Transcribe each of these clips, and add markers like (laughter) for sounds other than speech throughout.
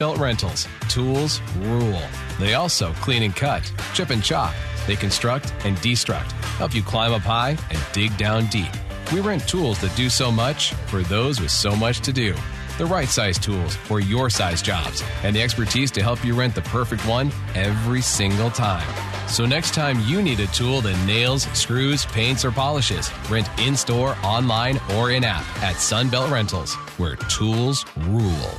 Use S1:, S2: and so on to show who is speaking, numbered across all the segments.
S1: Belt Rentals. Tools rule. They also clean and cut, chip and chop. They construct and destruct, help you climb up high and dig down deep. We rent tools that do so much for those with so much to do. The right size tools for your size jobs, and the expertise to help you rent the perfect one every single time. So next time you need a tool that nails, screws, paints, or polishes, rent in store, online, or in app at Sunbelt Rentals, where tools rule.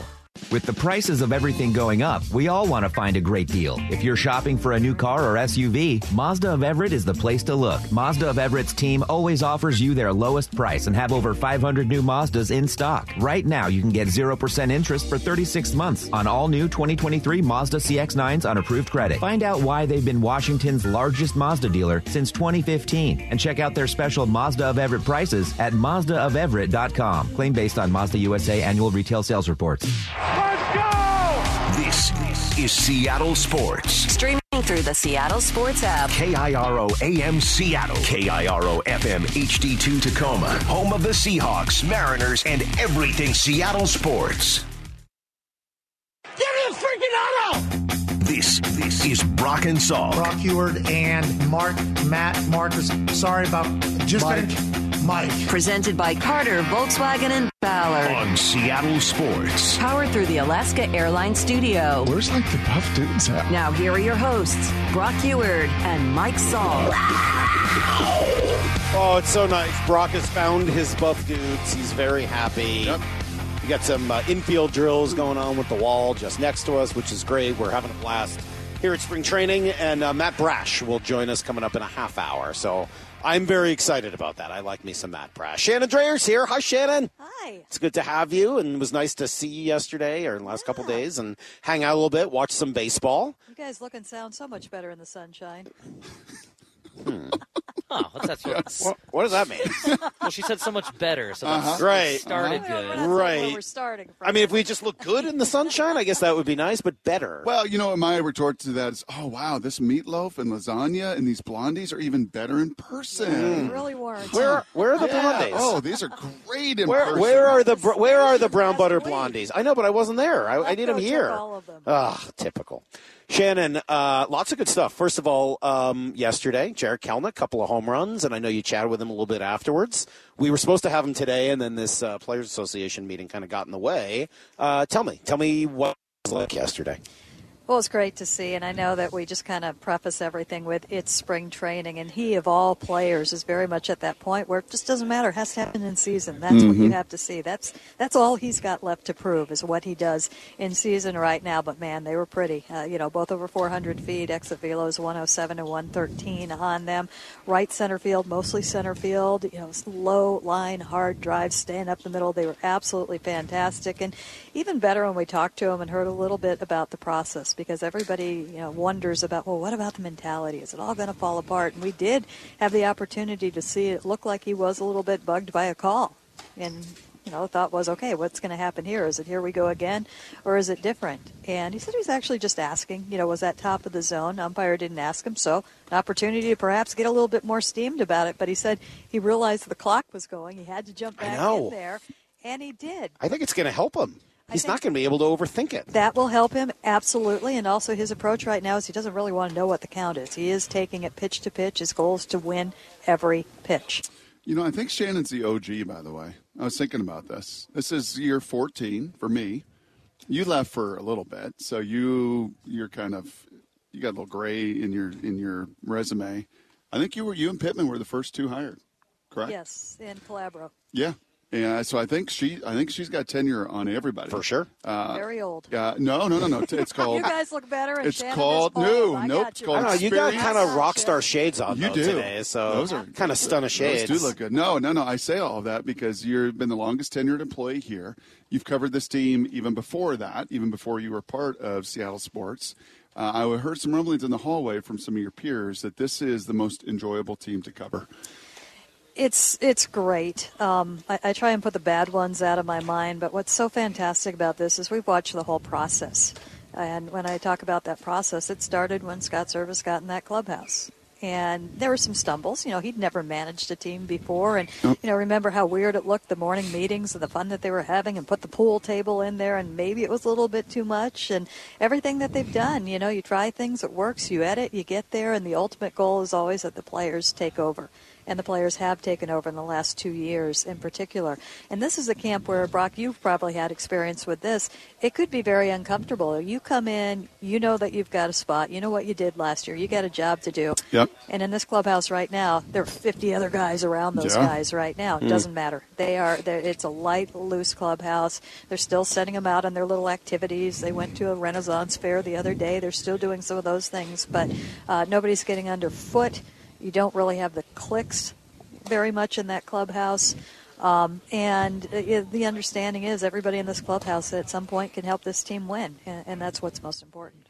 S2: With the prices of everything going up, we all want to find a great deal. If you're shopping for a new car or SUV, Mazda of Everett is the place to look. Mazda of Everett's team always offers you their lowest price and have over 500 new Mazdas in stock. Right now, you can get 0% interest for 36 months on all new 2023 Mazda CX-9s on approved credit. Find out why they've been Washington's largest Mazda dealer since 2015 and check out their special Mazda of Everett prices at MazdaofEverett.com. Claim based on Mazda USA annual retail sales reports.
S3: This is Seattle Sports.
S4: Streaming through the Seattle Sports app.
S3: KIRO AM Seattle. KIRO FM HD2 Tacoma. Home of the Seahawks, Mariners, and everything Seattle sports.
S5: Give me a freaking auto!
S3: This this is Brock and Salk.
S6: Brock Huard and Mark, Matt, Marcus. Sorry about just
S5: Mike.
S6: Mike.
S4: Presented by Carter, Volkswagen, and Ballard.
S3: On Seattle Sports.
S4: Powered through the Alaska Airlines Studio.
S7: Where's like the buff dudes at?
S4: Now here are your hosts, Brock Huard and Mike Salk. (laughs)
S8: Oh, it's so nice. Brock has found his buff dudes. He's very happy.
S7: Yep.
S8: We got some uh, infield drills going on with the wall just next to us, which is great. We're having a blast here at spring training, and uh, Matt Brash will join us coming up in a half hour. So I'm very excited about that. I like me some Matt Brash. Shannon Drayer's here. Hi, Shannon.
S9: Hi.
S8: It's good to have you, and it was nice to see you yesterday or the last couple days and hang out a little bit, watch some baseball.
S9: You guys look and sound so much better in the sunshine. (laughs) (laughs)
S10: Oh, what's that? Sort (laughs)
S8: What, what does that mean? (laughs)
S10: well, she said so much better, so
S7: Uh-huh.
S10: that's
S8: Right.
S10: started
S9: We're not
S10: good.
S9: saying
S8: Right.
S9: Where we're starting from.
S8: I mean, if we just look good in the sunshine, I guess that would be nice, but better.
S7: Well, you know, my retort to that is, oh wow, this meatloaf and lasagna and these blondies are even better in person.
S9: They really weren't.
S8: where where are the
S7: Yeah.
S8: blondies?
S7: Oh, these are great in
S8: Where
S7: person.
S8: where are the br- where are the brown butter blondies? I know, but I wasn't there. I, I need them here.
S9: all of them.
S8: Ah, typical. Shannon, uh, lots of good stuff. First of all, um, yesterday, Jarred Kelenic, couple of home runs, and I know you chatted with him a little bit afterwards. We were supposed to have him today, and then this uh, Players Association meeting kind of got in the way. Uh, tell me, tell me what it was like yesterday.
S9: Well, it's great to see, and I know that we just kind of preface everything with it's spring training, and he, of all players, is very much at that point where it just doesn't matter. It has to happen in season. That's what you have to see. That's that's all he's got left to prove is what he does in season right now. But man, they were pretty. Uh, you know, both over 400 feet. Exit velos 107 and 113 on them. Right center field, mostly center field. You know, low line, hard drives, staying up the middle. They were absolutely fantastic, and even better when we talked to him and heard a little bit about the process because everybody you know wonders about well what about the mentality? Is it all going to fall apart? And we did have the opportunity to see it look like he was a little bit bugged by a call. And you know the thought was okay what's going to happen here? Is it here we go again or is it different? And he said he was actually just asking you know was that top of the zone? Umpire didn't ask him so an opportunity to perhaps get a little bit more steamed about it. But he said he realized the clock was going. He had to jump back in there and he did.
S8: I think it's going to help him.
S9: I
S8: He's not going to be able to overthink it.
S9: that will help him absolutely, and also his approach right now is he doesn't really want to know what the count is. He is taking it pitch to pitch. His goal is to win every pitch.
S7: You know, I think Shannon's the OG, by the way. I was thinking about this. This is year 14 for me. You left for a little bit, so you you're kind of you got a little gray in your in your resume. I think you were you and Pittman were the first two hired, correct?
S9: Yes, in Calabro.
S7: Yeah. Yeah, so I think she, I think she's got tenure on everybody
S8: For sure.
S9: Uh, Very old.
S7: Uh, no, no, no, no. It's (laughs) called.
S9: You guys look better.
S7: It's
S9: Shannon
S7: called-
S9: old.
S7: no,
S9: I
S7: nope,
S9: got
S7: it's
S9: you.
S7: called
S8: I don't know. You got kind of rock star shades on
S7: You
S8: though
S7: do.
S8: today, so
S7: Those are-
S8: kind of stun of shades.
S7: Those do look good. No, no, no. I say all of that because you've been the longest tenured employee here. You've covered this team even before that, even before you were part of Seattle sports. Uh, I heard some rumblings in the hallway from some of your peers that this is the most enjoyable team to cover.
S9: It's it's great. Um, I, I try and put the bad ones out of my mind, but what's so fantastic about this is we've watched the whole process. And when I talk about that process, it started when Scott Servais got in that clubhouse. and there were some stumbles. You know, he'd never managed a team before, and you know, remember how weird it looked the morning meetings and the fun that they were having, and put the pool table in there, and maybe it was a little bit too much, and everything that they've done. You know, you try things, it works, you edit, you get there, and the ultimate goal is always that the players take over and the players have taken over in the last two years in particular. And this is a camp where, Brock, you've probably had experience with this. It could be very uncomfortable. You come in, you know that you've got a spot, you know what you did last year, you got a job to do.
S7: Yep.
S9: And in this clubhouse right now, there are 50 other guys around those
S7: Yeah.
S9: guys right now. It
S7: Mm.
S9: doesn't matter. They are. It's a light, loose clubhouse. They're still sending them out on their little activities. They went to a Renaissance fair the other day. They're still doing some of those things, but uh, nobody's getting underfoot. You don't really have the clicks very much in that clubhouse. Um, and uh, the understanding is everybody in this clubhouse at some point can help this team win, and, and that's what's most important.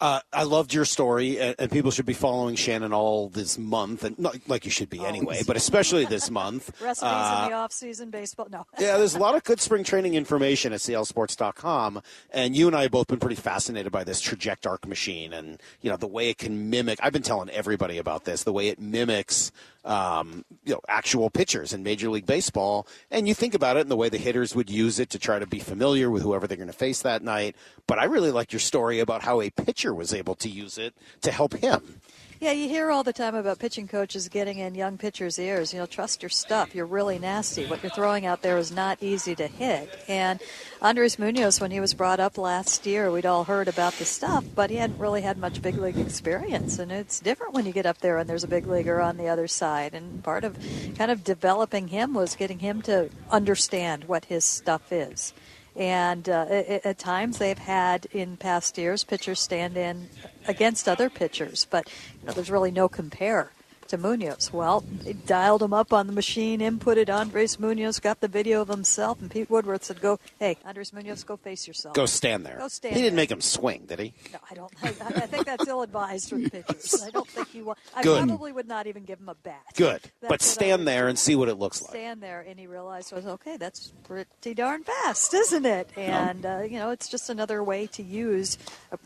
S8: Uh, I loved your story, and, and people should be following Shannon all this month, and not like you should be anyway, but especially this (laughs) month.
S9: Recipes
S8: Uh,
S9: in the off-season baseball. No. (laughs)
S8: yeah, there's a lot of good spring training information at clsports.com, and you and I have both been pretty fascinated by this Trajekt Arc machine, and you know the way it can mimic. I've been telling everybody about this, the way it mimics, um, you know, actual pitchers in Major League Baseball, and you think about it, and the way the hitters would use it to try to be familiar with whoever they're going to face that night. But I really liked your story about how a pitcher was able to use it to help him.
S9: Yeah, you hear all the time about pitching coaches getting in young pitchers' ears. You know, trust your stuff. You're really nasty. What you're throwing out there is not easy to hit. And Andres Munoz, when he was brought up last year, we'd all heard about the stuff, but he hadn't really had much big league experience. And it's different when you get up there and there's a big leaguer on the other side. And part of kind of developing him was getting him to understand what his stuff is. And uh, at times they've had in past years pitchers stand in against other pitchers, but you know, there's really no compare to Munoz. Well, they dialed him up on the machine, inputted Andres Munoz, got the video of himself, and Pete Woodworth said, "Go, hey, Andres Munoz, go face yourself.
S8: Go stand there.
S9: Go stand."
S8: he didn't
S9: there.
S8: make him swing, did he?
S9: No, I don't. I, I think that's ill-advised with pitchers. I don't think he. Wa- I
S8: Good.
S9: probably would not even give him a bat.
S8: Good,
S9: That's
S8: but stand there and see what it looks like.
S9: stand there and he realized was okay that's pretty darn fast isn't it and uh, you know it's just another way to use a,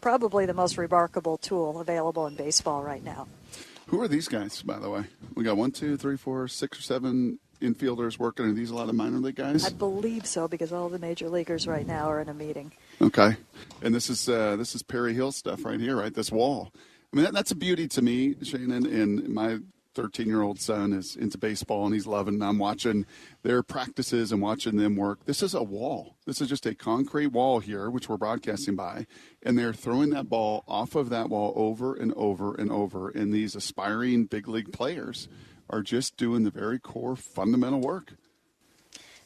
S9: probably the most remarkable tool available in baseball right now
S7: Who are these guys, by the way? We got one, two, three, four, six or seven infielders working. Are these a lot of minor league guys?
S9: i believe so because all the major leaguers right now are in a meeting
S7: Okay, and this is uh, this is Perry Hill stuff right here, right? This wall. I mean, that, that's a beauty to me, Shannon. And my 13 year old son is into baseball and he's loving. I'm watching their practices and watching them work. This is a wall. This is just a concrete wall here, which we're broadcasting by, and they're throwing that ball off of that wall over and over and over. And these aspiring big league players are just doing the very core fundamental work.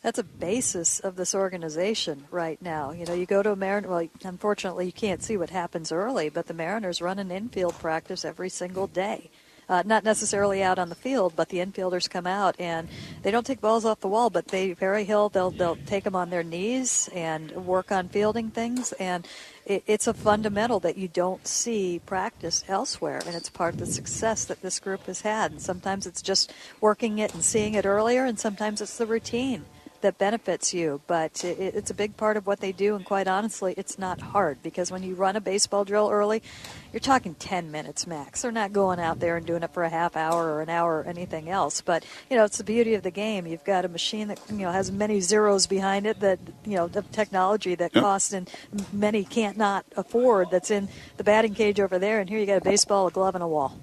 S9: that's a basis of this organization right now. You know, you go to a Mariners. Well, unfortunately, you can't see what happens early, but the Mariners run an infield practice every single day. Uh, not necessarily out on the field, but the infielders come out and they don't take balls off the wall, but they Perry Hill they'll they'll take them on their knees and work on fielding things, and it, it's a fundamental that you don't see practice elsewhere, and it's part of the success that this group has had. And sometimes it's just working it and seeing it earlier, and sometimes it's the routine that benefits you. But it, it's a big part of what they do, and quite honestly, it's not hard because when you run a baseball drill early, you're talking 10 minutes max. They're not going out there and doing it for a half hour or an hour or anything else. But you know, it's the beauty of the game. You've got a machine that you know has many zeros behind it that you know the technology that
S7: Yep.
S9: costs and many can't not afford. That's in the batting cage over there, and here you got a baseball, a glove, and a wall.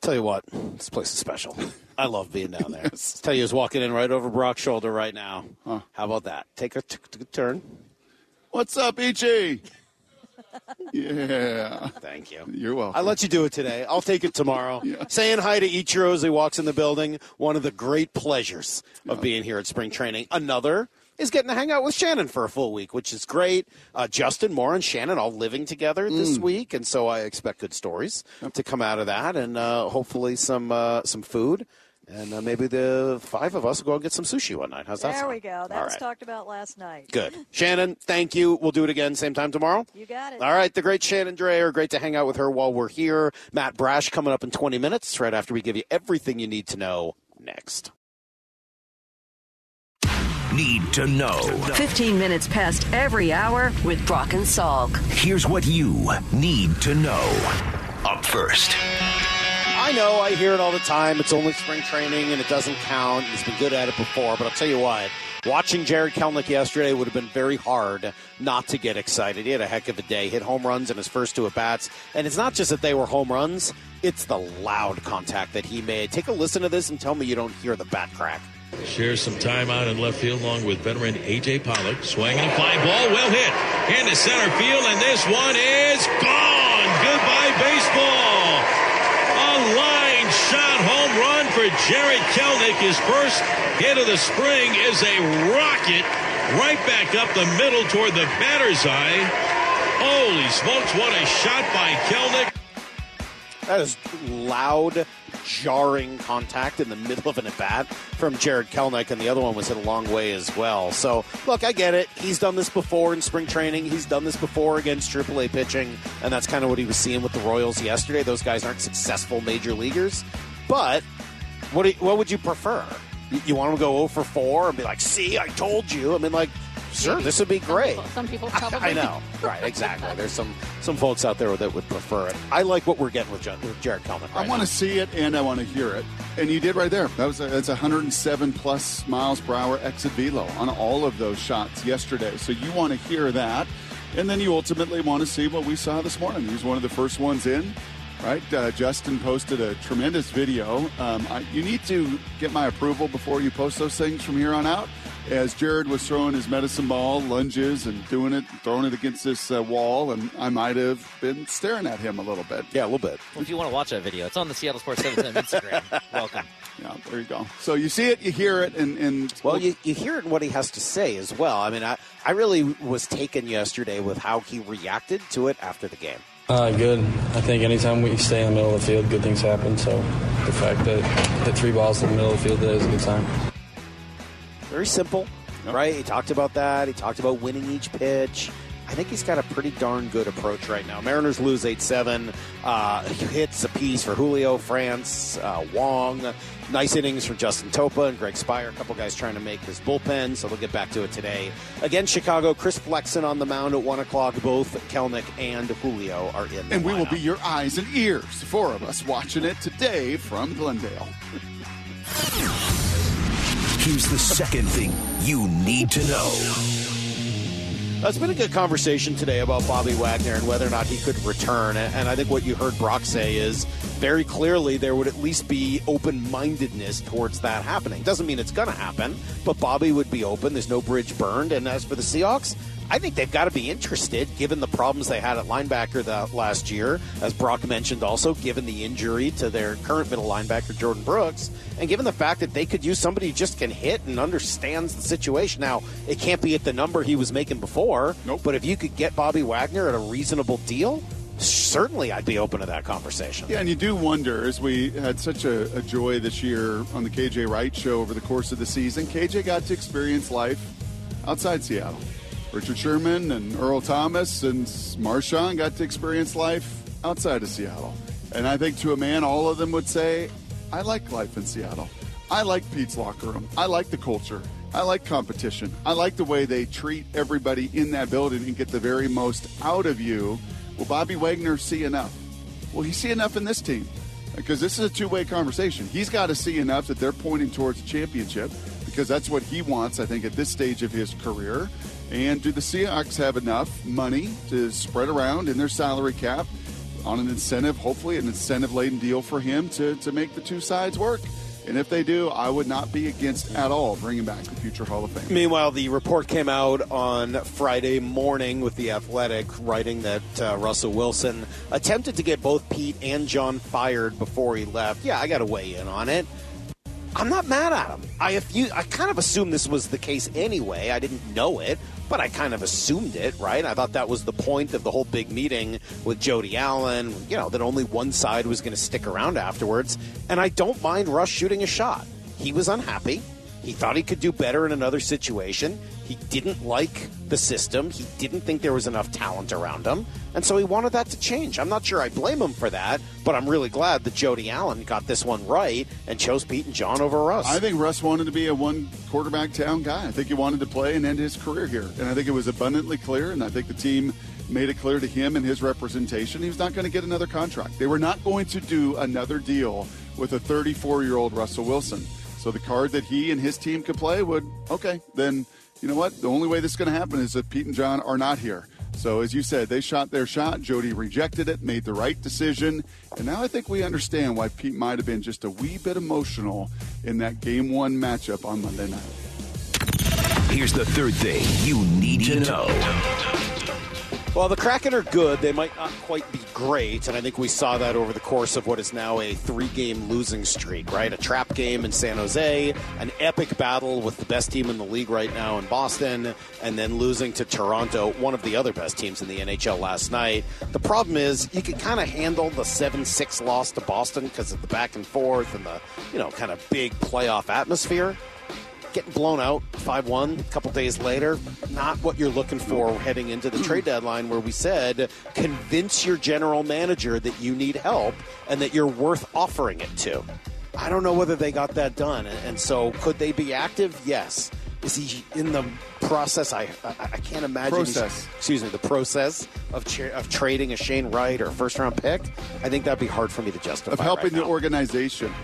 S8: Tell you what, this place is special. (laughs) I love being down there. (laughs) Tell you, I was walking in right over Brock's shoulder right now. How about that? Take a t- t- turn.
S7: What's up, Ichi? (laughs) yeah.
S8: Thank you.
S7: You're welcome.
S8: I let you do it today. I'll take it tomorrow. (laughs) Saying hi to Ichiro as he walks in the building. One of the great pleasures of being here at spring training. Another is getting to hang out with Shannon for a full week, which is great. Uh, Justin Moore and Shannon all living together this
S7: Mm.
S8: week, and so I expect good stories to come out of that, and uh, hopefully some uh, some food. And uh, maybe the five of us will go and get some sushi one night. How's that
S9: there
S8: sound?
S9: we go. That
S8: All
S9: was
S8: right.
S9: talked about last night.
S8: Good. (laughs) Shannon, thank you. We'll do it again same time tomorrow.
S9: You got it.
S8: All right, the great Shannon Drayer. Great to hang out with her while we're here. Matt Brash coming up in 20 minutes, right after we give you everything you need to know next.
S3: Need to know.
S4: 15 minutes past every hour with Brock and Salk.
S3: Here's what you need to know. Up first.
S8: I know, I hear it all the time. It's only spring training and it doesn't count. He's been good at it before, but I'll tell you what. Watching Jarred Kelenic yesterday would have been very hard not to get excited. He had a heck of a day. Hit home runs in his first two at bats. And it's not just that they were home runs, it's the loud contact that he made. Take a listen to this and tell me you don't hear the bat crack.
S11: Shares some time out in left field along with veteran A.J. Pollock. Swinging a fly ball, well hit into center field, and this one is gone. Goodbye, baseball. Line shot home run for Jarred Kelenic. His first hit of the spring is a rocket right back up the middle toward the batter's eye. Holy smokes, what a shot by Kelenic.
S8: That is loud, jarring contact in the middle of an at bat from Jarred Kelenic, and the other one was hit a long way as well. So, look, I get it. He's done this before in spring training. He's done this before against AAA pitching, and that's kind of what he was seeing with the Royals yesterday. Those guys aren't successful major leaguers, but what do what would you prefer? You, you want him to go 0 for 4 and be like, "See, I told you." I mean, like. Sure, this would be great.
S12: Some people probably. (laughs)
S8: I know, right? (laughs) Exactly. There's some some folks out there that would prefer it. I like what we're getting with, John, with Jarred Kelenic.
S7: I want to see it and I want to hear it. And you did right there. That was a, that's 107 plus miles per hour exit velo on all of those shots yesterday. So you want to hear that, and then you ultimately want to see what we saw this morning. He was one of the first ones in. Right, uh, Justin posted a tremendous video. Um, I, you need to get my approval before you post those things from here on out. As Jarred was throwing his medicine ball, lunges, and doing it, throwing it against this uh, wall, and I might have been staring at him a little bit.
S8: Yeah, a little bit.
S10: Well, if you want to watch that video, it's on the Seattle Sports 710 Instagram. (laughs) Welcome.
S7: Yeah, there you go. So you see it, you hear it, and, and
S8: Well, you, you hear it in what he has to say as well. I mean, I, I really was taken yesterday with how he reacted to it after the game.
S13: Uh, good. I think anytime we stay in the middle of the field, good things happen. So the fact that hit three balls in the middle of the field today is a good sign.
S8: Very simple, right? He talked about that. He talked about winning each pitch. I think he's got a pretty darn good approach right now. Mariners lose 8 7. Uh, hits a piece for Julio, France, uh, Wong. Nice innings from Justin Topa and Greg Speier. A couple guys trying to make this bullpen, so they'll get back to it today. Again, Chicago, Chris Flexen on the mound at 1 o'clock. Both Kelenic and Julio are in
S7: and we will be your eyes and ears, four of us watching it today from Glendale. (laughs)
S3: Here's the second thing you need to know.
S8: It's been a good conversation today about Bobby Wagner and whether or not he could return. And and I think what you heard Brock say is very clearly there would at least be open mindedness towards that happening. Doesn't mean it's going to happen, but Bobby would be open. There's no bridge burned. And as for the Seahawks, I think they've got to be interested given the problems they had at linebacker the last year, as Brock mentioned also, given the injury to their current middle linebacker, Jordyn Brooks, and given the fact that they could use somebody who just can hit and understands the situation. Now, it can't be at the number he was making before, nope. but if you could get Bobby Wagner at a reasonable deal, certainly I'd be open to that conversation.
S7: Yeah, and you do wonder, as we had such a, a joy this year on the KJ Wright show over the course of the season, KJ got to experience life outside Seattle. Richard Sherman and Earl Thomas and Marshawn got to experience life outside of Seattle. And I think to a man, all of them would say, I like life in Seattle. I like Pete's locker room. I like the culture. I like competition. I like the way they treat everybody in that building and get the very most out of you. Will Bobby Wagner see enough? Will he see enough in this team? Because this is a two way conversation. He's got to see enough that they're pointing towards a championship because that's what he wants, I think, at this stage of his career. And do the Seahawks have enough money to spread around in their salary cap on an incentive, hopefully an incentive laden deal for him to, to make the two sides work? And if they do, I would not be against at all bringing back the future Hall of Fame.
S8: Meanwhile, the report came out on Friday morning with The Athletic writing that uh, Russell Wilson attempted to get both Pete and John fired before he left. Yeah, I got to weigh in on it. I'm not mad at him. I you, I kind of assumed this was the case anyway. I didn't know it, but I kind of assumed it, right? I thought that was the point of the whole big meeting with Jody Allen. You know that only one side was going to stick around afterwards, and I don't mind Russ shooting a shot. He was unhappy. He thought he could do better in another situation. He didn't like the system. He didn't think there was enough talent around him. And so he wanted that to change. I'm not sure I blame him for that, but I'm really glad that Jody Allen got this one right and chose Pete and John over Russ.
S7: I think Russ wanted to be a one quarterback town guy. I think he wanted to play and end his career here. And I think it was abundantly clear. And I think the team made it clear to him and his representation he was not going to get another contract. They were not going to do another deal with a 34 year old Russell Wilson. So the card that he and his team could play would, okay, then you know what? The only way this is going to happen is if Pete and John are not here. So as you said, they shot their shot. Jody rejected it, made the right decision, and now I think we understand why Pete might have been just a wee bit emotional in that game one matchup on Monday night.
S3: Here's the third thing you need to know.
S8: Well, the Kraken are good. They might not quite be great, and I think we saw that over the course of what is now a three-game losing streak. Right, a trap game in San Jose, an epic battle with the best team in the league right now in Boston, and then losing to Toronto, one of the other best teams in the NHL last night. The problem is you can kind of handle the seven-six loss to Boston because of the back and forth and the you know kind of big playoff atmosphere getting blown out 5 1 a couple days later, not what you're looking for heading into the trade deadline, where we said convince your general manager that you need help and that you're worth offering it to. I don't know whether they got that done. And so, could they be active? Yes. Is he in the process? I I, I can't imagine.
S7: Process.
S8: Excuse me, the process of cha- of trading a Shane Wright or a first round pick. I think that'd be hard for me to justify.
S7: Of helping
S8: right
S7: the organization.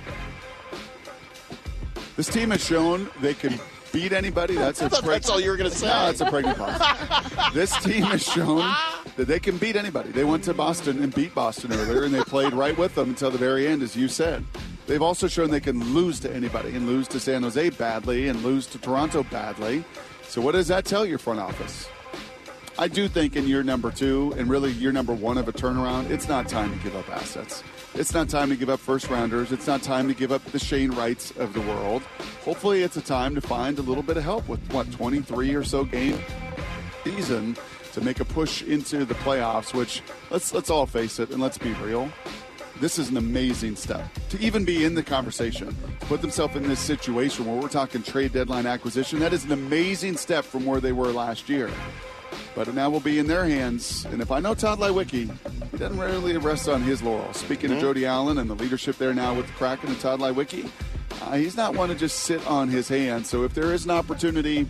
S7: This team has shown they can beat anybody. That's a
S8: thought that's all you were gonna say.
S7: No, that's a pregnant pause. this team has shown that they can beat anybody. They went to Boston and beat Boston earlier, and they played right with them until the very end, as you said. They've also shown they can lose to anybody and lose to San Jose badly and lose to Toronto badly. So, what does that tell your front office? I do think in year number two and really year number one of a turnaround, it's not time to give up assets. It's not time to give up first rounders. It's not time to give up the Shane Wrights of the world. Hopefully, it's a time to find a little bit of help with what 23 or so game season to make a push into the playoffs. Which let's let's all face it and let's be real. This is an amazing step to even be in the conversation, put themselves in this situation where we're talking trade deadline acquisition. That is an amazing step from where they were last year. But now will be in their hands. And if I know Tod Leiweke, he doesn't really rest on his laurels. Speaking of Jody Allen and the leadership there now with the Kraken and Tod Leiweke, uh, he's not one to just sit on his hands. So if there is an opportunity,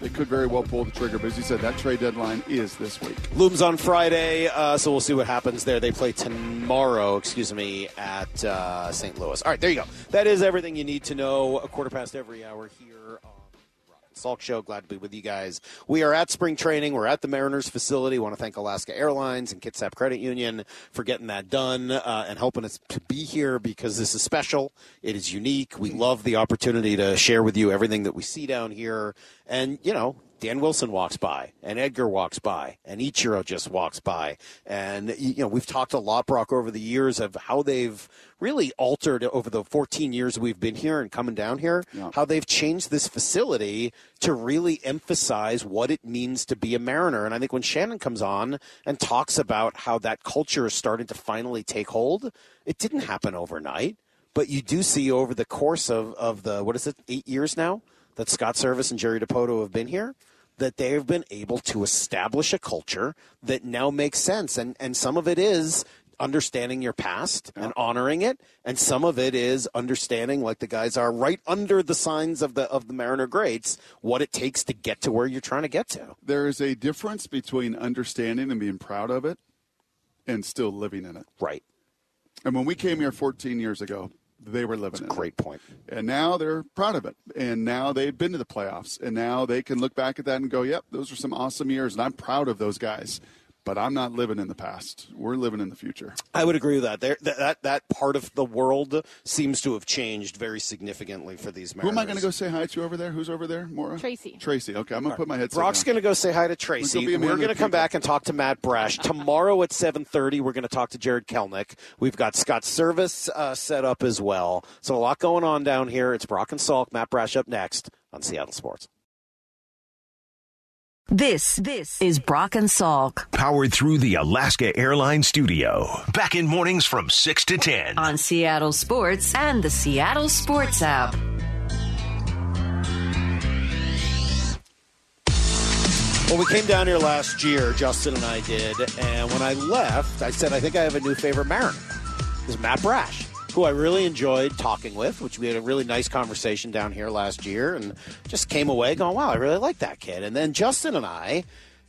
S7: they could very well pull the trigger. But as you said, that trade deadline is this week.
S8: Looms on Friday, uh, so we'll see what happens there. They play tomorrow, excuse me, at uh, St. Louis. All right, there you go. That is everything you need to know. A quarter past every hour here on Rock and Salk Show. Glad to be with you guys. We are at spring training. We're at the Mariners facility. want to thank Alaska Airlines and Kitsap Credit Union for getting that done uh, and helping us to be here because this is special. It is unique. We love the opportunity to share with you everything that we see down here. And, you know, Dan Wilson walks by, and Edgar walks by, and Ichiro just walks by, and you know we've talked a lot, Brock, over the years of how they've really altered over the 14 years we've been here and coming down here, how they've changed this facility to really emphasize what it means to be a Mariner. And I think when Shannon comes on and talks about how that culture is starting to finally take hold, it didn't happen overnight, but you do see over the course of of the what is it, eight years now that Scott Servais and Jerry Dipoto have been here, that they have been able to establish a culture that now makes sense. And, and some of it is understanding your past and honoring it, and some of it is understanding, like the guys are right under the signs of the of the Mariner greats, what it takes to get to where you're trying to get to.
S7: There is a difference between understanding and being proud of it and still living in it.
S8: Right.
S7: And when we came here 14 years ago, they were living in
S8: Great point.
S7: And now they're proud of it. And now they've been to the playoffs. And now they can look back at that and go, yep, those were some awesome years. And I'm proud of those guys. But I'm not living in the past. We're living in the future.
S8: I would agree with that. There, that that that part of the world seems to have changed very significantly for these Mariners.
S7: Who am I going to go say hi to over there? Who's over there, Maura?
S12: Tracy.
S7: Tracy. Okay, I'm going to put my headset
S8: Brock's
S7: on.
S8: going to go say hi to Tracy.
S7: go be a man
S8: We're going to come back and talk to Matt Brash (laughs) tomorrow at 7:30. We're going to talk to Jarred Kelenic. We've got Scott Servais uh, set up as well. So a lot going on down here. It's Brock and Salk. Matt Brash up next on Seattle Sports.
S4: This this is Brock and Salk
S3: Powered through the Alaska Airlines Studio. Back in mornings from 6 to 10.
S4: on Seattle Sports and the Seattle Sports app.
S8: Well, we came down here last year, Justin and I did, and when I left, I said I think I have a new favorite Mariner. This is Matt Brash, who I really enjoyed talking with, which we had a really nice conversation down here last year, and just came away going, "Wow, I really like that kid." And then Justin and I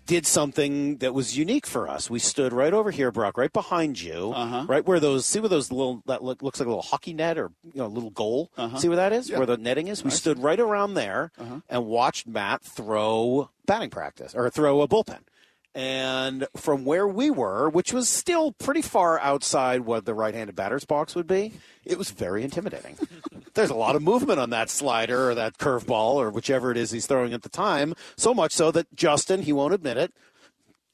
S8: did something that was unique for us. We stood right over here, Brock, right behind you, uh-huh. right where those see where those little that look, looks like a little hockey net or you know a little goal. Uh-huh. See where that is?
S7: Yeah.
S8: Where the netting is? We stood right around there uh-huh. and watched Matt throw batting practice or throw a bullpen. And from where we were, which was still pretty far outside what the right-handed batter's box would be, it was very intimidating. (laughs) There's a lot of movement on that slider or that curveball or whichever it is he's throwing at the time. So much so that Justin, he won't admit it,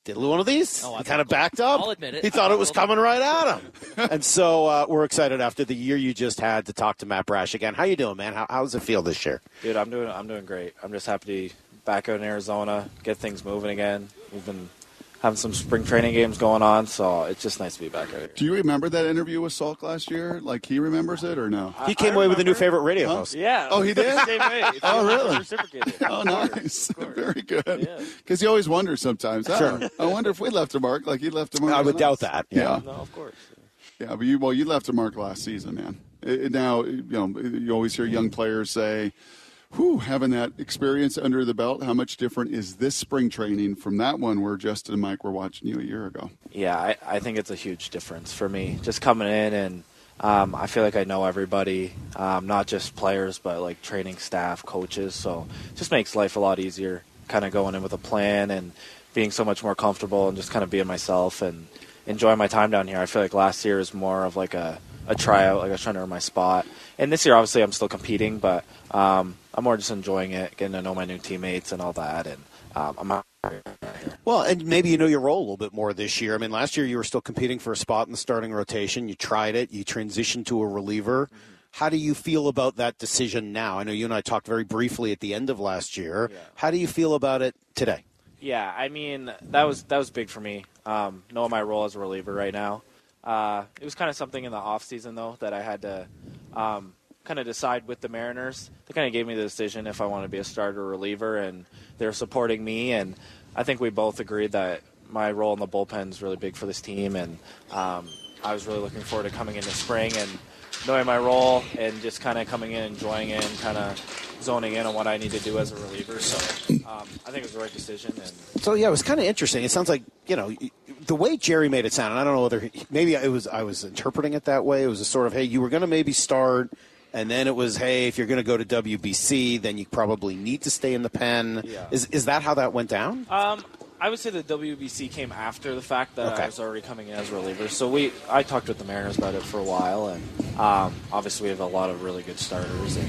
S8: did one of these.
S10: Oh, I
S8: he kind of backed up.
S10: I'll admit it.
S8: He thought it was coming right at him. (laughs) and so uh, we're excited after the year you just had to talk to Matt Brash again. How you doing, man? How, how does it feel this year?
S13: Dude, I'm doing I'm doing great. I'm just happy to be back out in Arizona, get things moving again. We've been having some spring training games going on, so it's just nice to be back out here.
S7: Do you remember that interview with Salk last year? Like he remembers it or no?
S8: He came away with a new favorite radio
S7: Huh?
S8: host.
S13: Yeah.
S7: Oh, he (laughs) did?
S13: Same way. It's
S7: Oh, really?
S13: Reciprocated. (laughs)
S7: Oh, nice. Very good.
S13: Yeah.
S7: Because you always wonder sometimes. oh,
S8: Sure.
S7: I wonder if we left a mark like he left a mark.
S8: I would doubt
S7: us.
S8: that.
S7: Yeah.
S13: No, of course.
S7: Yeah, but you well, you left a mark last season, man. It- it- now, you know, you always hear young mm. players say, "Whew, having that experience under the belt, how much different is this spring training from that one where Justin and Mike were watching you a year ago?"
S13: Yeah, I, I think it's a huge difference for me. Just coming in and um, I feel like I know everybody, um, not just players, but like training staff, coaches. So it just makes life a lot easier. Kind of going in with a plan and being so much more comfortable and just kind of being myself and enjoying my time down here. I feel like last year was more of like a, a tryout, like I was trying to earn my spot. And this year, obviously, I'm still competing, but um, I'm more just enjoying it, getting to know my new teammates and all that. And um, I'm.
S8: Well, and maybe you know your role a little bit more this year. I mean, last year you were still competing for a spot in the starting rotation. You tried it. You transitioned to a reliever. How do you feel about that decision now? I know you and I talked very briefly at the end of last year. How do you feel about it today?
S13: Yeah, I mean that was that was big for me. Um, knowing my role as a reliever right now, uh, it was kind of something in the off season though that I had to um, kind of decide with the Mariners. They kind of gave me the decision if I wanted to be a starter or reliever, and they're supporting me. And I think we both agreed that my role in the bullpen is really big for this team, and um, I was really looking forward to coming into spring and knowing my role and just kind of coming in, enjoying it, and kind of zoning in on what I need to do as a reliever. So um, I think it was the right decision, and
S8: So yeah, it was kind of interesting. It sounds like you know the way Jerry made it sound. And I don't know whether he, maybe it was I was interpreting it that way. It was a sort of hey, you were going to maybe start, and then it was hey, if you're going to go to WBC, then you probably need to stay in the pen.
S13: Yeah.
S8: Is is that how that went down?
S13: Um, I would say the WBC came after the fact that
S8: Okay.
S13: I was already coming in as a reliever. So we, I talked with the Mariners about it for a while, and um, obviously we have a lot of really good starters, and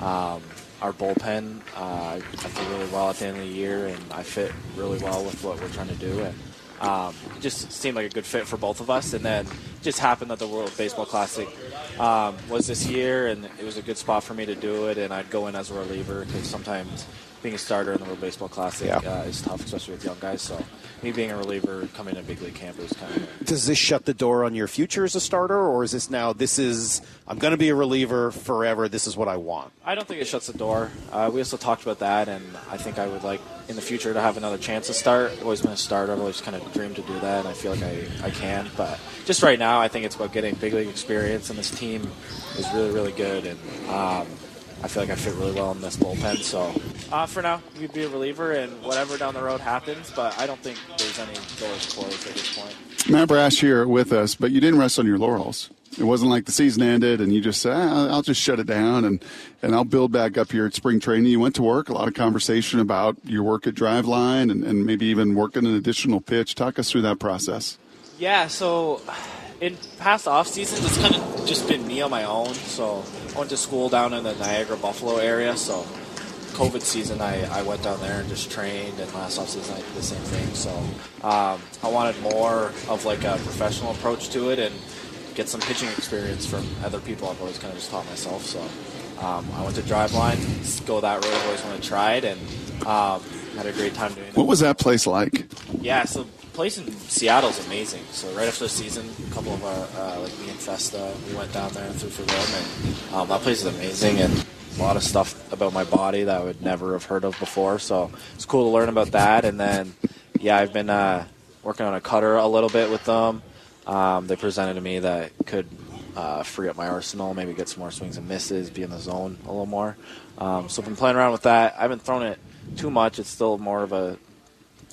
S13: um, our bullpen, uh, I feel really well at the end of the year, and I fit really well with what we're trying to do, and um, it just seemed like a good fit for both of us. And then just happened that the World Baseball Classic um, was this year, and it was a good spot for me to do it, and I'd go in as a reliever because sometimes being a starter in the World Baseball Classic
S8: Yeah.
S13: uh, is tough, especially with young guys. So me being a reliever coming to big league camp is kind of
S8: Does this shut the door on your future as a starter, or is this now this is I'm going to be a reliever forever? This is what I want.
S13: I don't think it shuts the door. Uh, we also talked about that, and I think I would like in the future to have another chance to start. I've always been a starter. I've always kind of dreamed to do that, and I feel like I, I can. But just right now, I think it's about getting big league experience, and this team is really, really good, and um, I feel like I fit really well in this bullpen. So uh, for now, you'd be a reliever, and whatever down the road happens. But I don't think there's any doors closed at this point.
S7: Matt Brash here with us, but you didn't rest on your laurels. It wasn't like the season ended and you just said, ah, I'll just shut it down and, and I'll build back up here at spring training. You went to work, a lot of conversation about your work at Driveline and, and maybe even working an additional pitch. Talk us through that process.
S13: Yeah, so in past off seasons, it's kind of just been me on my own. So I went to school down in the Niagara Buffalo area. So COVID season, I, I went down there and just trained. And last off season, I did the same thing. So um, I wanted more of like a professional approach to it and get some pitching experience from other people. I've always kind of just taught myself. So um, I went to Driveline, go that road. I've always wanted to try it, and um, had a great time doing it.
S7: What was that place like?
S13: Yeah, so place in Seattle is amazing. So right after the season, a couple of our uh, like me and Festa, we went down there and threw for them, and um, that place is amazing and a lot of stuff about my body that I would never have heard of before. So it's cool to learn about that. And then yeah, I've been uh, working on a cutter a little bit with them. Um, they presented to me that could uh, free up my arsenal, maybe get some more swings and misses, be in the zone a little more. Um, so I've been playing around with that. I haven't thrown it too much. It's still more of a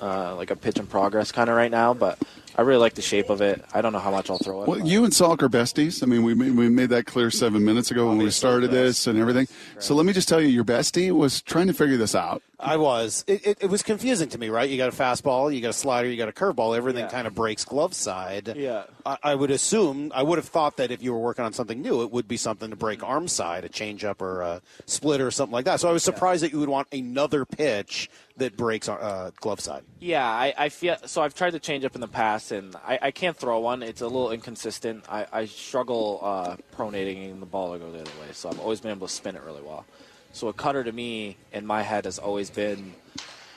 S13: uh, like a pitch in progress kind of right now, but I really like the shape of it. I don't know how much I'll throw it.
S7: Well,
S13: but-
S7: you and Salk are besties. I mean, we made, we made that clear seven minutes ago when we started this and everything. So let me just tell you, your bestie was trying to figure this out.
S8: I was. It, it, it was confusing to me, right? You got a fastball, you got a slider, you got a curveball. Everything kind of breaks glove side.
S13: Yeah.
S8: I, I would assume, I would have thought that if you were working on something new, it would be something to break arm side, a changeup or a splitter or something like that. So I was surprised that you would want another pitch that breaks uh, glove side.
S13: Yeah, I, I feel so. I've tried to change up in the past, and I, I can't throw one. It's a little inconsistent. I, I struggle uh, pronating the ball to go the other way, so I've always been able to spin it really well. So a cutter to me, in my head, has always been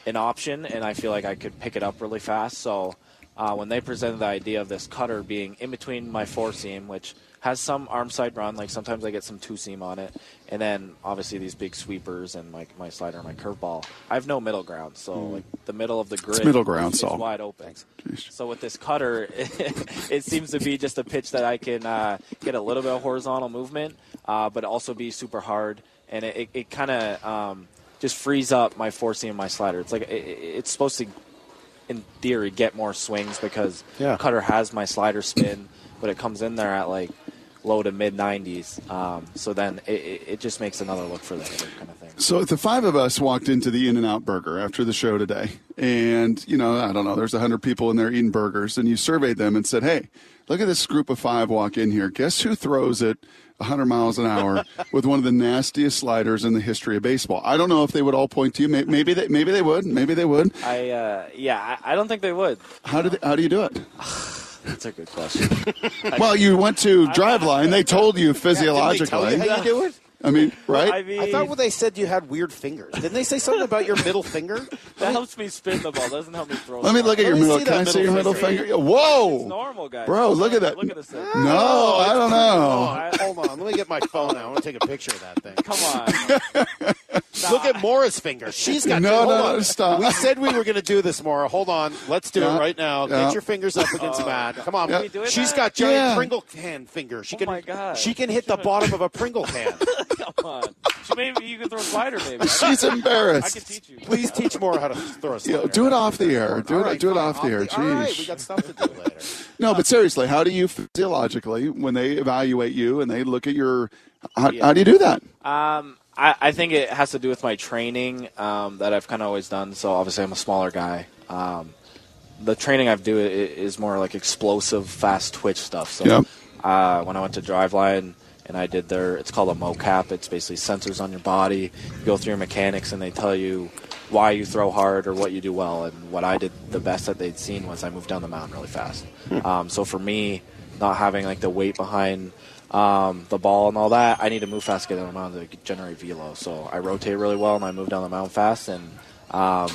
S13: an option, and I feel like I could pick it up really fast. So uh, when they presented the idea of this cutter being in between my four seam, which has some arm side run, like sometimes I get some two seam on it, and then obviously these big sweepers and my my slider and my curveball. I have no middle ground, so
S7: Mm.
S13: like the middle of the grid,
S7: middle ground,
S13: is, is wide open. So with this cutter, (laughs) it seems to be just a pitch that I can uh, get a little bit of horizontal movement, uh, but also be super hard, and it, it, kind of um, just frees up my four seam and my slider. It's like it, it- it's supposed to, in theory, get more swings because
S8: Yeah.
S13: cutter has my slider spin, but it comes in there at like low to mid 90s. Um, so then it, it, it just makes another look for the hitter kind of thing.
S7: So the five of us walked into the In and Out Burger after the show today, and you know, I don't know, there's a hundred people in there eating burgers, and you surveyed them and said, "Hey, look at this group of five walk in here. Guess who throws it 100 miles an hour with one of the nastiest sliders in the history of baseball?" I don't know if they would all point to you. May- Maybe they, maybe they would. Maybe they would.
S13: I uh, yeah, I, I don't think they would.
S7: How do they, how do you do it? (sighs)
S13: That's a good question.
S7: Well, you went to (laughs) Driveline. They told you physiologically.
S8: tell you how you do it?
S7: I mean, right?
S13: I mean,
S8: I thought when they said you had weird fingers. Didn't they say something about your middle finger? (laughs)
S13: that helps me spin the ball. Doesn't help me throw.
S7: Let me look at your middle.
S8: see
S7: Can
S8: that
S7: I see your
S8: middle
S7: middle
S8: finger.
S7: finger? Whoa,
S13: It's normal, guys.
S7: bro! Look at that.
S13: Look at this thing.
S7: No, I don't know.
S8: I- hold on. Let me get my phone out. I want to take a picture of that thing.
S13: Come on. (laughs)
S8: Look at Maura's finger. She's got
S7: No,
S8: hold
S7: no,
S8: on.
S7: no, stop.
S8: We said we were going to do this, Maura. Hold on. Let's do
S7: Yeah,
S8: it right now.
S7: yeah.
S8: Get your fingers up against Matt. Come on.
S7: Yeah. We
S13: doing
S8: She's
S13: that?
S8: got giant
S7: Yeah.
S8: Pringle can fingers. She
S13: Oh
S8: can.
S13: my God.
S8: She can hit the bottom of a Pringle can. (laughs)
S13: Come on. So maybe you can throw a slider. Maybe.
S7: She's
S13: know. I
S7: embarrassed.
S13: can teach you.
S8: Please teach more how to throw a slider.
S7: Yo, do it off the air. Do
S8: All
S7: it.
S8: right,
S7: do it
S8: fine.
S7: off the air.
S8: All right, we
S7: Jeez.
S8: got stuff to do later. (laughs)
S7: No, but seriously, how do you physiologically when they evaluate you and they look at your? How, how do you do that?
S13: Um, I, I think it has to do with my training um, that I've kind of always done. So obviously, I'm a smaller guy. Um, the training I've do is more like explosive, fast twitch stuff. So
S7: Yep.
S13: uh, when I went to Driveline and I did their, it's called a mocap. It's basically sensors on your body. You go through your mechanics and they tell you why you throw hard or what you do well. And what I did the best that they'd seen was I moved down the mountain really fast. Um, so for me, not having like the weight behind um, the ball and all that, I need to move fast to get down the mountain to generate velo. So I rotate really well and I move down the mountain fast, and um,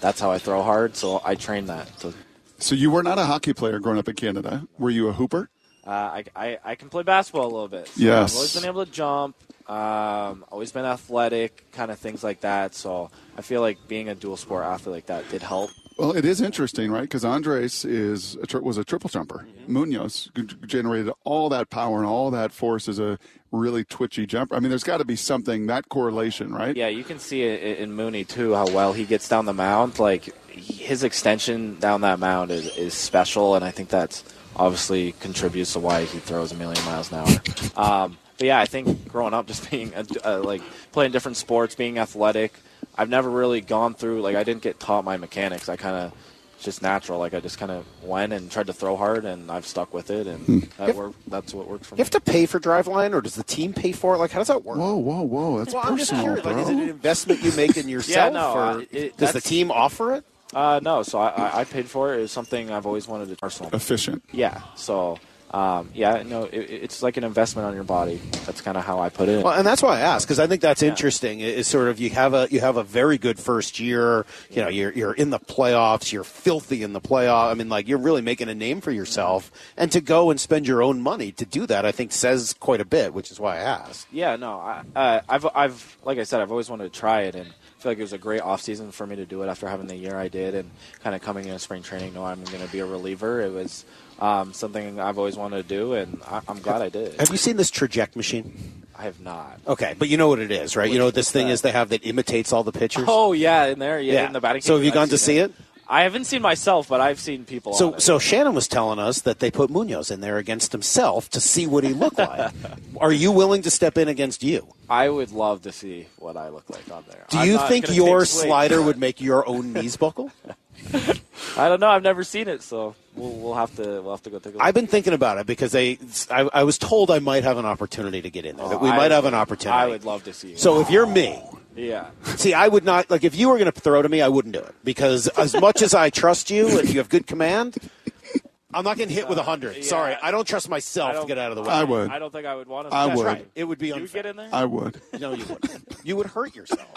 S13: that's how I throw hard. So I train that. So
S7: So you were not a hockey player growing up in Canada. Were you a hooper?
S13: Uh, I, I, I can play basketball a little bit. So
S7: Yes.
S13: I've always been able to jump. Um, always been athletic, kind of things like that. So I feel like being a dual sport athlete like that did help.
S7: Well, it is interesting, right? Because Andres is a tri- was a triple jumper. Munoz g- generated all that power and all that force as a really twitchy jumper. I mean, there's got to be something that correlation, right?
S13: Yeah, you can see it in Mooney too how well he gets down the mound. Like his extension down that mound is, is special, and I think that's obviously contributes to why he throws a million miles an hour. Um, but yeah, I think growing up, (laughs) just being a, uh, like playing different sports, being athletic, I've never really gone through like I didn't get taught my mechanics. I kind of it's just natural. Like I just kind of went and tried to throw hard, and I've stuck with it, and that
S8: Yep.
S13: worked, that's what worked for
S8: You
S13: me.
S8: You have to pay for Driveline, or does the team pay for it? Like, how does that work?
S7: Whoa, whoa, whoa! That's
S8: well, I'm just
S7: personal,
S8: curious. Like,
S7: bro.
S8: is it an investment you make in (laughs) yourself?
S13: yeah, no,
S8: or
S13: uh, it-
S8: does the team offer it?
S13: Uh, no, so I, I, I paid for it. It was something I've always wanted to Arsenal.
S7: Efficient.
S13: Yeah. So, um, yeah, no, it, it's like an investment on your body. That's kind of how I put it.
S8: Well, and that's why I asked because I think that's interesting. Is sort of you have a you have a very good first year. You know, you're you're in the playoffs. You're filthy in the playoff. I mean, like you're really making a name for yourself. And to go and spend your own money to do that, I think says quite a bit. Which is why I asked.
S13: yeah, no, I, uh, I've, I've, like I said, I've always wanted to try it, and I feel like it was a great off season for me to do it after having the year I did, and kind of coming into spring training. No, I'm going to be a reliever. It was um, something I've always wanted to do, and I, I'm glad I did.
S8: Have you seen this Trajekt machine?
S13: I have not.
S8: Okay, but you know what it is, right? you know what this thing is they have that imitates all the pitchers.
S13: Oh yeah, in there, yeah, in the batting.
S8: So have you gone
S13: I've
S8: to
S13: seen
S8: see it?
S13: I haven't seen myself, but I've seen people.
S8: So, so Shannon was telling us that they put Munoz in there against himself to see what he looked like. (laughs) Are you willing to step in against you?
S13: I would love to see what I look like on there.
S8: Do
S13: I'm
S8: you think your slider would make your (laughs) own knees buckle?
S13: I don't know. I've never seen it, so we'll, we'll have to we'll have to go take a look.
S8: I've been thinking about it because they, I, I was told I might have an opportunity to get in there. that oh, we
S13: Oh, I
S8: might have an opportunity.
S13: I would love to see. You.
S8: So if you're me,
S13: yeah,
S8: see, I would not like if you were going to throw to me, I wouldn't do it because as much as I trust you and you have good command, I'm not getting hit with a hundred. Sorry, I don't trust myself to get out of the way.
S7: I would.
S13: I don't think I would want to.
S7: I
S8: That's
S7: would.
S8: right. It would be
S13: You
S8: unfair.
S13: get in there.
S7: I would.
S8: No, you wouldn't. You would hurt yourself.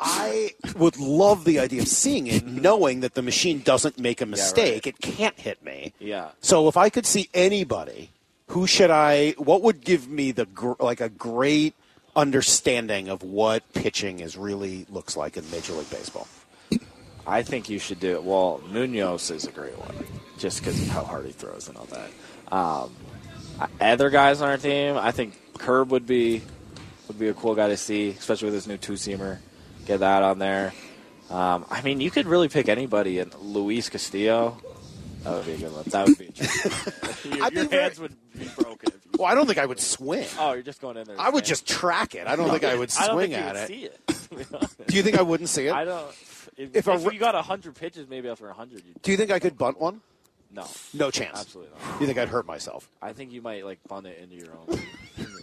S8: I would love the idea of seeing it, knowing that the machine doesn't make a mistake. It can't hit me.
S13: Yeah.
S8: So if I could see anybody, who should I? What would give me the gr- like a great understanding of what pitching is really looks like in Major League Baseball?
S13: I think you should do it. Well, Munoz is a great one, just because of how hard he throws and all that. Um, other guys on our team, I think Curb would be would be a cool guy to see, especially with his new two seamer. Get that on there. Um, I mean, you could really pick anybody, and Luis Castillo. That would be a good one. That would be. (laughs) A your
S8: I'd
S13: your
S8: very-
S13: hands would be broken. If you,
S8: Well, I don't think I would swing.
S13: oh, you're just going in there.
S8: I would just track it. I don't think I would swing
S13: I don't
S8: swing
S13: think you
S8: at
S13: would
S8: it.
S13: See it. (laughs) to be honest.
S8: Do you think I wouldn't see it?
S13: I don't. If,
S8: If
S13: if,
S8: a r-
S13: you got hundred pitches, maybe after hundred, you
S8: Do you think I could bunt one?
S13: no,
S8: No chance.
S13: absolutely not.
S8: You think I'd hurt myself?
S13: I think you might like bunt it into your own. (laughs) (laughs)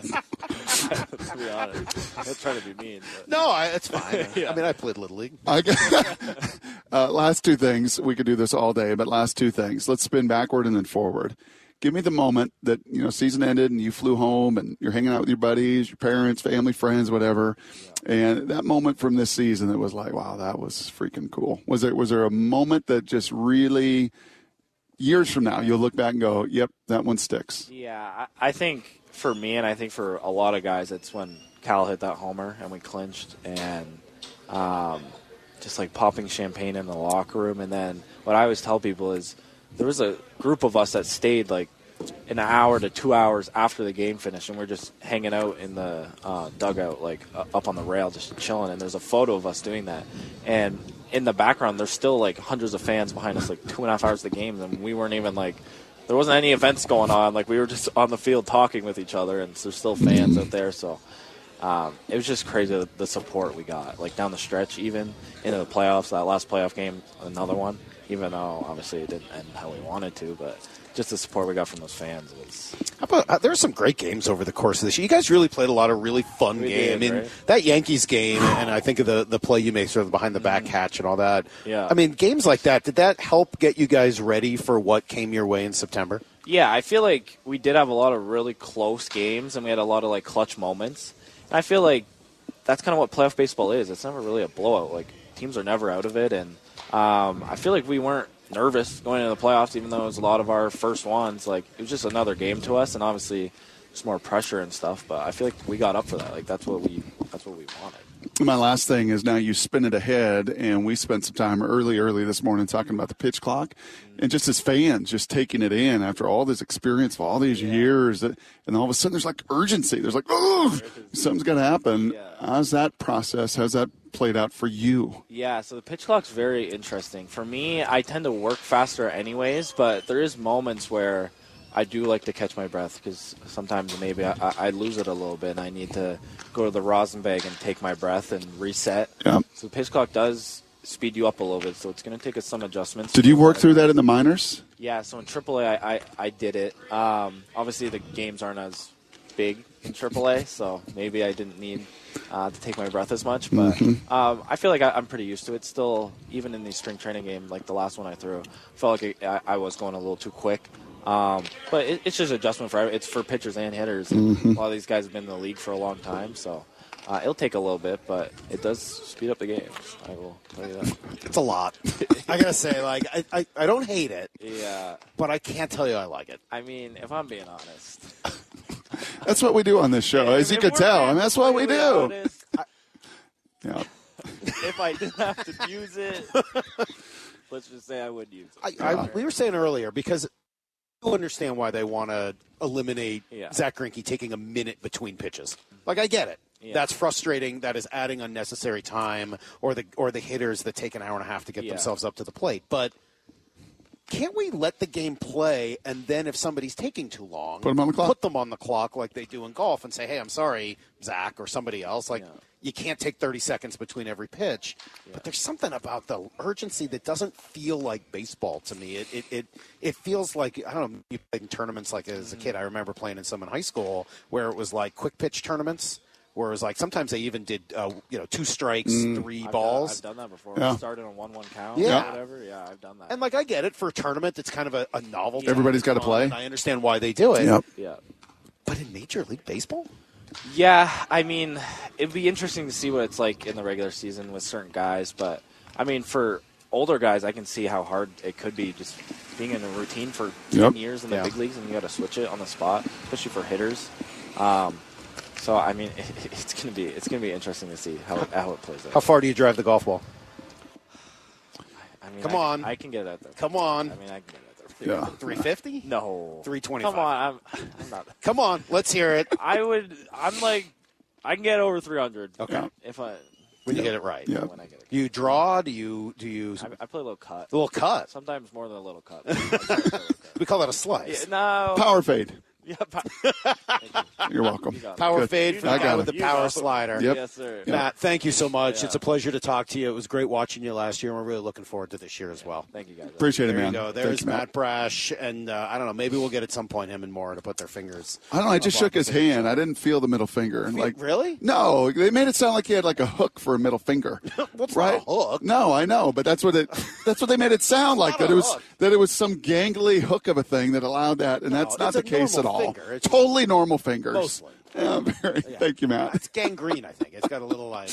S13: to be honest, I'm not trying to be mean. But.
S8: No, I, it's fine.
S13: Yeah.
S8: I mean, I played little league.
S7: I got- uh, last two things. We could do this all day, but last two things. Let's spin backward and then forward. Give me the moment that you know season ended and you flew home and you're hanging out with your buddies, your parents, family, friends, whatever. And that moment from this season that was like, wow, that was freaking cool. Was there was there a moment that just really years from now you'll look back and go, yep, that one sticks.
S13: Yeah, I, I think for me, and I think for a lot of guys, it's when Cal hit that homer and we clinched, and um, just like popping champagne in the locker room. And then what I always tell people is there was a group of us that stayed like an hour to two hours after the game finished, and we're just hanging out in the uh, dugout, like uh, up on the rail, just chilling. And there's a photo of us doing that, and in the background, there's still like hundreds of fans behind us, like two and a half hours of the game, and we weren't even like there wasn't any events going on. Like we were just on the field talking with each other, and there's still fans out there. So um, it was just crazy the, the support we got, like down the stretch, even into the playoffs. That last playoff game, another one. Even though obviously it didn't end how we wanted to, but just the support we got from those fans was.
S8: How about, uh, there were some great games over the course of this year. You guys really played a lot of really fun games. I mean,
S13: right?
S8: that Yankees game, and I think of the, the play you made sort of behind the back hatch and all that.
S13: Yeah.
S8: I mean, games like that, did that help get you guys ready for what came your way in September?
S13: Yeah, I feel like we did have a lot of really close games, and we had a lot of like clutch moments. And I feel like that's kind of what playoff baseball is. It's never really a blowout. Like teams are never out of it, and um, I feel like we weren't nervous going into the playoffs, even though it was a lot of our first ones. Like it was just another game to us, and obviously just more pressure and stuff. But I feel like we got up for that. Like that's what we that's what we wanted.
S7: My last thing is now you spin it ahead, and we spent some time early, early this morning talking about the pitch clock, and just as fans, just taking it in after all this experience for all these years, and all of a sudden there's like urgency. There's like, oh, something's got to happen. How's that process? How's that played out for you?
S13: Yeah, so the pitch clock's very interesting. For me, I tend to work faster anyways, but there is moments where I do like to catch my breath because sometimes maybe I, I lose it a little bit and I need to go to the rosin bag and take my breath and reset.
S7: Yeah.
S13: So the pitch clock does speed you up a little bit, so it's going to take us some adjustments.
S7: Did you work through that in the minors?
S13: Yeah, so in AAA, I, I, I did it. Um, obviously, the games aren't as big in AAA, so maybe I didn't need uh, to take my breath as much. But
S7: Mhm.
S13: um, I feel like I, I'm pretty used to it. Still, even in the spring training game, like the last one I threw, felt like I, I was going a little too quick. Um, but it, it's just adjustment for it's for pitchers and hitters.
S7: Mhm.
S13: A lot of these guys have been in the league for a long time, so uh, it'll take a little bit, but it does speed up the games. I will tell you that. (laughs)
S8: It's a lot. I gotta say, like, I, I, I don't hate it,
S13: Yeah.
S8: but I can't tell you I like it.
S13: I mean, if I'm being honest,
S7: That's what we do on this show, as you
S13: if
S7: could tell. I mean, that's what we do.
S13: honest, I-
S7: Yeah.
S13: if I didn't have to use it, let's just say I would use it.
S8: I, I, we were saying earlier because you understand why they want to eliminate
S13: Yeah.
S8: Zack Greinke taking a minute between pitches. Like I get it. That's frustrating. That is adding unnecessary time, or the or the hitters that take an hour and a half to get
S13: Yeah.
S8: themselves up to the plate. But can't we let the game play, and then if somebody's taking too long,
S7: Put 'em on the clock.
S8: Put them on the clock like they do in golf, and say, "Hey, I'm sorry, Zack or somebody else. Like you can't take 30 seconds between every pitch." But there's something about the urgency that doesn't feel like baseball to me. It it it, it feels like I don't know. You played in tournaments like as a
S13: Mm-hmm.
S8: kid. I remember playing in some in high school where it was like quick pitch tournaments. Where it was like sometimes they even did, uh, you know, two strikes,
S7: Mm.
S8: three
S13: I've
S8: balls.
S13: Done, I've done that before.
S8: Yeah.
S13: We started on one one count.
S8: Yeah.
S13: Or whatever. Yeah, I've done that.
S8: And like I get it for a tournament, it's kind of a, a novelty.
S7: Everybody's gotta play.
S8: I understand why they do it.
S7: Yep.
S13: Yeah.
S8: But in Major League Baseball,
S13: Yeah, I mean, it'd be interesting to see what it's like in the regular season with certain guys. But I mean, for older guys, I can see how hard it could be just being in a routine for ten
S7: Yep.
S13: years in the
S8: Yeah.
S13: big leagues, and you got to switch it on the spot, especially for hitters. Um, so I mean, (laughs) it's gonna be it's gonna be interesting to see how how it plays out.
S8: how far do you drive the golf ball?
S13: I mean,
S8: Come
S13: I,
S8: on.
S13: I can get at there.
S8: Come on.
S13: I mean, I can get at there.
S7: Yeah.
S8: 350?
S13: No.
S8: 325.
S13: Come on, I'm, I'm not.
S8: Come on, let's hear it.
S13: I would. I'm like, I can get over 300.
S8: Okay.
S13: If I
S8: When you get it right.
S7: Yeah.
S13: when I get it.
S8: You draw? Do you do you
S13: I, I play a little cut.
S8: a little cut?
S13: Sometimes more than a little cut. (laughs)
S8: We call that a slice.
S13: yeah, no.
S7: Power fade.
S13: Yeah, (laughs) pow-
S7: You're welcome.
S13: You.
S8: Power
S7: Good.
S8: fade for
S7: I
S8: the guy
S7: got
S8: with the
S13: You
S8: power slider.
S7: Yep.
S13: Yes, sir.
S8: Matt, thank you so much.
S13: Yeah.
S8: It's a pleasure to talk to you. It was great watching you last year, and we're really looking forward to this year as well.
S13: Thank you guys.
S7: Appreciate
S8: There
S7: it, man.
S8: go. There's
S7: Thanks,
S8: Matt. Brash, and uh, I don't know. Maybe we'll get at some point him and Mora to put their fingers.
S7: I don't know. I just shook his
S8: the finish.
S7: hand. I didn't feel the middle finger. And like,
S8: really?
S7: No, they made it sound like he had like a hook for a middle finger. (laughs)
S8: What's
S7: right?
S8: not a hook?
S7: No, I know, but that's what it. (laughs) That's what they made it sound like. That it was
S8: hook.
S7: that it was some gangly hook of a thing that allowed that, and
S8: No,
S7: that's not the case at all.
S8: Finger. It's-
S7: Totally normal fingers.
S8: Mostly.
S7: Yeah, (laughs) very, Thank you, Matt.
S8: It's gangrene, I think. It's got a little like.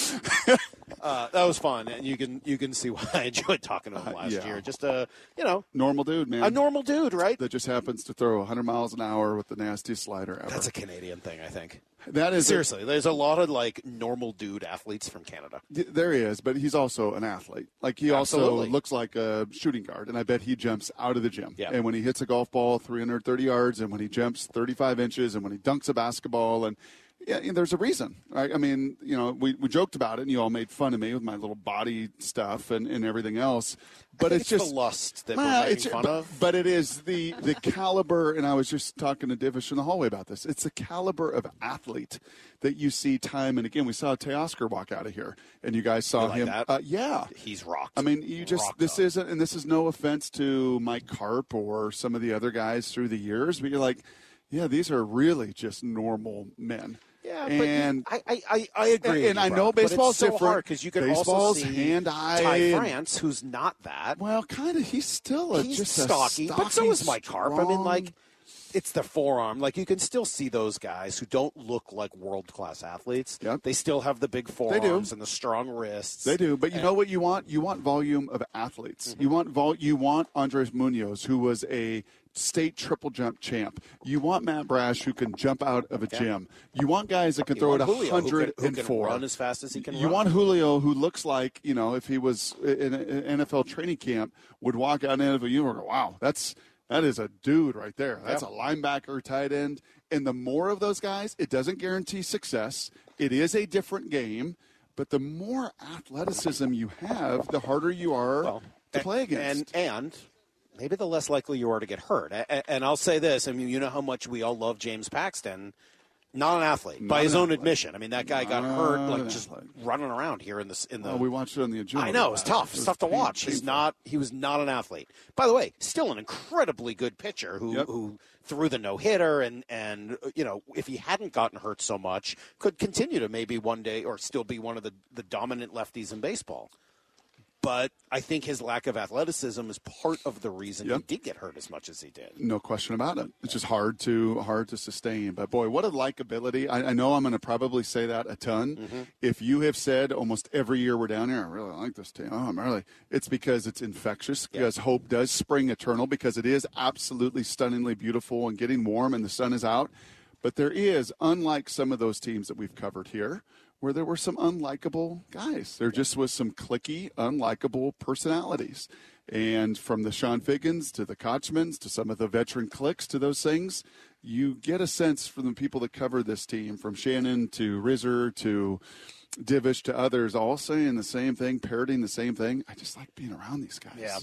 S8: (laughs) Uh, that was fun, and you can you can see why I enjoyed talking to him last
S7: yeah.
S8: year. Just a you know
S7: Normal dude, man.
S8: a normal dude, right?
S7: that just happens to throw 100 miles an hour with the nastiest slider ever.
S8: That's a Canadian thing, I think.
S7: That is a-
S8: Seriously, there's a lot of like normal dude athletes from Canada.
S7: There he is, but he's also an athlete. Like he
S8: Absolutely.
S7: also looks like a shooting guard, and I bet he jumps out of the gym.
S8: Yeah.
S7: And when he hits a golf ball 330 yards, and when he jumps 35 inches, and when he dunks a basketball, and yeah, and there's a reason. Right? I mean, you know, we, we joked about it, and you all made fun of me with my little body stuff and, and everything else. But it's,
S8: it's
S7: just
S8: the lust that
S7: Well,
S8: we're making fun
S7: but,
S8: of.
S7: But it is the the caliber, and I was just talking to Divish in the hallway about this. It's the caliber of athlete that you see time and again. We saw Teoscar walk out of here, and you guys saw
S8: like
S7: him.
S8: that?
S7: Uh, yeah,
S8: He's rocked.
S7: I mean, you just
S8: Rocked
S7: this
S8: up.
S7: isn't, and this is no offense to Mike Carp or some of the other guys through the years, but you're like, yeah, these are really just normal men.
S8: Yeah,
S7: and
S8: but I, I, I, agree.
S7: And- and I know baseball's
S8: so
S7: different.
S8: because you can
S7: Baseball's
S8: also see
S7: hand-eye
S8: Ty
S7: and-
S8: France, who's not that.
S7: well, kind of, he's still a,
S8: He's
S7: just a
S8: stocky, but so is Mike Carp. I mean, like, it's the forearm. Like, you can still see those guys who don't look like world class athletes.
S7: Yep.
S8: They still have the big forearms and the strong wrists.
S7: They do, but you
S8: And-
S7: know what you want? You want volume of athletes.
S8: Mm-hmm.
S7: You want vol- You want Andres Munoz, who was a state triple jump champ. You want Matt Brash, who can jump out of a gym. You want guys that can
S8: You
S7: throw it
S8: want
S7: a
S8: Julio, who
S7: hundred and four.
S8: run as fast as he can
S7: You
S8: run.
S7: want Julio, who looks like you know, if he was in an NFL training camp, would walk out into the uniform. and go, Wow, that's that is a dude right there. That's a linebacker, tight end. And the more of those guys, it doesn't guarantee success. It is a different game. But the more athleticism you have, the harder you are to
S8: and-
S7: play against.
S8: And and maybe the less likely you are to get hurt. And I'll say this: I mean, you know how much we all love James Paxton. Not an athlete, by
S7: Not
S8: his own
S7: athlete.
S8: admission. I mean, that guy got
S7: Not
S8: hurt like just
S7: athlete.
S8: running around here in the in the.
S7: Oh, we watched it on the.
S8: I know it's tough. It's tough to
S7: pain-
S8: watch. He's not. He was not an athlete. By the way, still an incredibly good pitcher who
S7: Yep.
S8: who threw the no hitter and and you know if he hadn't gotten hurt so much could continue to maybe one day or still be one of the the dominant lefties in baseball. But I think his lack of athleticism is part of the reason
S7: Yep.
S8: he did get hurt as much as he did.
S7: No question about it. It's just hard to hard to sustain. But boy, what a likability! I, I know I'm going to probably say that a ton.
S8: Mm-hmm.
S7: If you have said almost every year we're down here, I really like this team. Oh, I'm really. It's because it's infectious. Because hope does spring eternal. Because it is absolutely stunningly beautiful and getting warm, and the sun is out. But there is, unlike some of those teams that we've covered here, where there were some unlikable guys. There just was some clicky, unlikable personalities. And from the Chone Figgins to the Kotchmans to some of the veteran clicks to those things, you get a sense from the people that cover this team, from Shannon to Rizzer to Divish to others, all saying the same thing, parroting the same thing. I just like being around these guys.
S8: Yeah.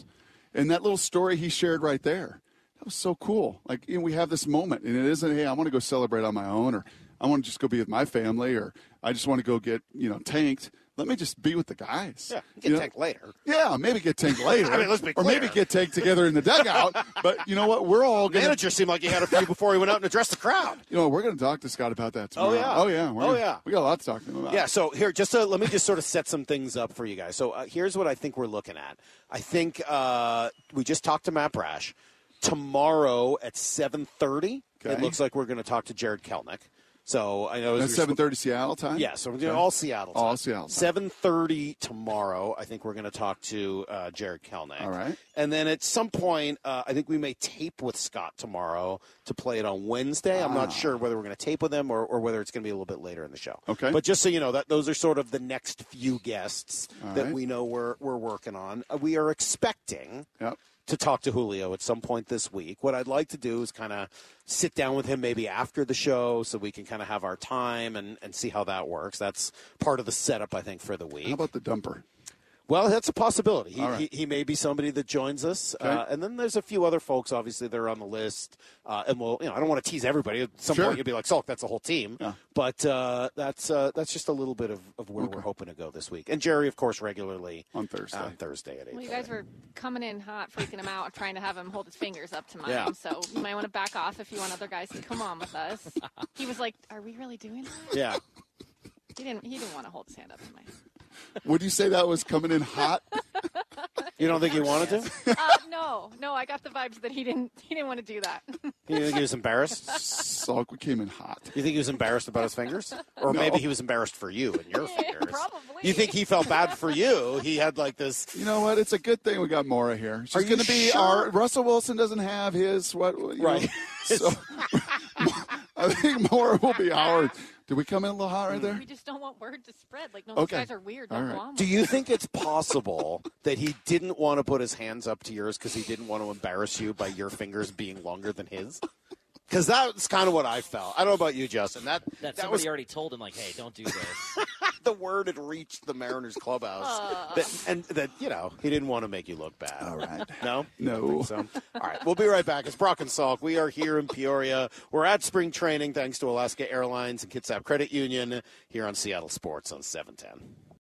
S7: And that little story he shared right there, that was so cool. Like, you know, we have this moment, and it isn't, hey, I want to go celebrate on my own, or I want to just go be with my family, or I just want to go get, you know, tanked. Let me just be with the guys.
S8: Yeah, get
S7: You know?
S8: tanked later.
S7: Yeah, maybe get tanked (laughs) later.
S8: I mean, let's be
S7: Or maybe get tanked together in the dugout. (laughs) but you know what? We're all going
S8: Manager seemed like he had a few before he went out and addressed the crowd.
S7: You know, we're going to talk to Scott about that tomorrow.
S8: Oh, yeah.
S7: Oh yeah. We're
S8: Oh,
S7: gonna-
S8: yeah.
S7: We got a lot to talk to him about.
S8: Yeah, so here, just to, let me just sort of set some things up for you guys. So uh, here's what I think we're looking at. I think uh, we just talked to Matt Brash. Tomorrow at 7.30, it looks like we're going to talk to Jarred Kelenic. So I know we're-
S7: seven thirty Seattle time.
S8: Yeah, so we're doing
S7: Okay.
S8: all Seattle. Time.
S7: All Seattle.
S8: Seven thirty tomorrow. I think we're going to talk to uh, Jarred Kelenic.
S7: All right.
S8: And then at some point, uh, I think we may tape with Scott tomorrow to play it on Wednesday. I'm not
S7: Ah.
S8: sure whether we're going to tape with him or, or whether it's going to be a little bit later in the show.
S7: Okay.
S8: But just so you know, that those are sort of the next few guests
S7: All
S8: that
S7: right.
S8: we know we're we're working on. Uh, we are expecting
S7: Yep.
S8: To talk to Julio at some point this week. What I'd like to do is kind of sit down with him maybe after the show so we can kind of have our time and, and see how that works. That's part of the setup, I think, for the week.
S7: How about the dumper?
S8: Well, that's a possibility. He,
S7: All right.
S8: he, he may be somebody that joins us,
S7: Okay.
S8: uh, and then there's a few other folks, obviously, that are on the list. Uh, and we'll, you know, I don't want to tease everybody. At some
S7: Sure.
S8: point, you'll be like, "Salk, that's a whole team."
S7: Yeah.
S8: But uh, that's uh, that's just a little bit of, of where we're hoping to go this week. And Jerry, of course, regularly
S7: on Thursday.
S8: On Thursday at eight.
S12: Well, you guys were coming in hot, freaking him out, trying to have him hold his fingers up to mine.
S8: Yeah.
S12: So you might want to back off if you want other guys to come on with us. He was like, "Are we really doing that?"
S8: Yeah.
S12: He didn't. He didn't want to hold his hand up to mine.
S7: Would you say that was coming in hot? (laughs)
S8: You don't think he wanted to?
S12: Uh, no, no. I got the vibes that he didn't. He didn't want to do that. (laughs)
S8: You think he was embarrassed?
S7: Salk, we came in hot.
S8: You think he was embarrassed about his fingers, or
S7: No.
S8: maybe he was embarrassed for you and your fingers?
S12: probably.
S8: You think he felt bad for you? He had like this.
S7: You know what? It's a good thing we got Mora here. She's
S8: Are you
S7: going to be
S8: sure?
S7: our Russell Wilson doesn't have his what? you know,
S8: Right.
S7: so (laughs) I think Mora will be ours. Did we come in a little hot right mm-hmm. there?
S12: We just don't want word to spread. Like, no,
S7: Okay.
S12: these guys are weird.
S7: All
S12: Don't
S7: right.
S12: go on
S8: Do you think it's possible (laughs) that he didn't want to put his hands up to yours because he didn't want to embarrass you by your fingers being longer than his? Because that's kind of what I felt. I don't know about you, Justin. That
S10: That
S8: that
S10: somebody
S8: was
S10: already told him, like, hey, don't do this. (laughs)
S8: the word had reached the Mariners clubhouse, that, and that you know he didn't want to make you look bad.
S7: All right.
S8: No,
S7: No.
S8: So. All right, we'll be right back. It's Brock and Salk. We are here in Peoria. We're at spring training thanks to Alaska Airlines and Kitsap Credit Union here on Seattle Sports on seven ten.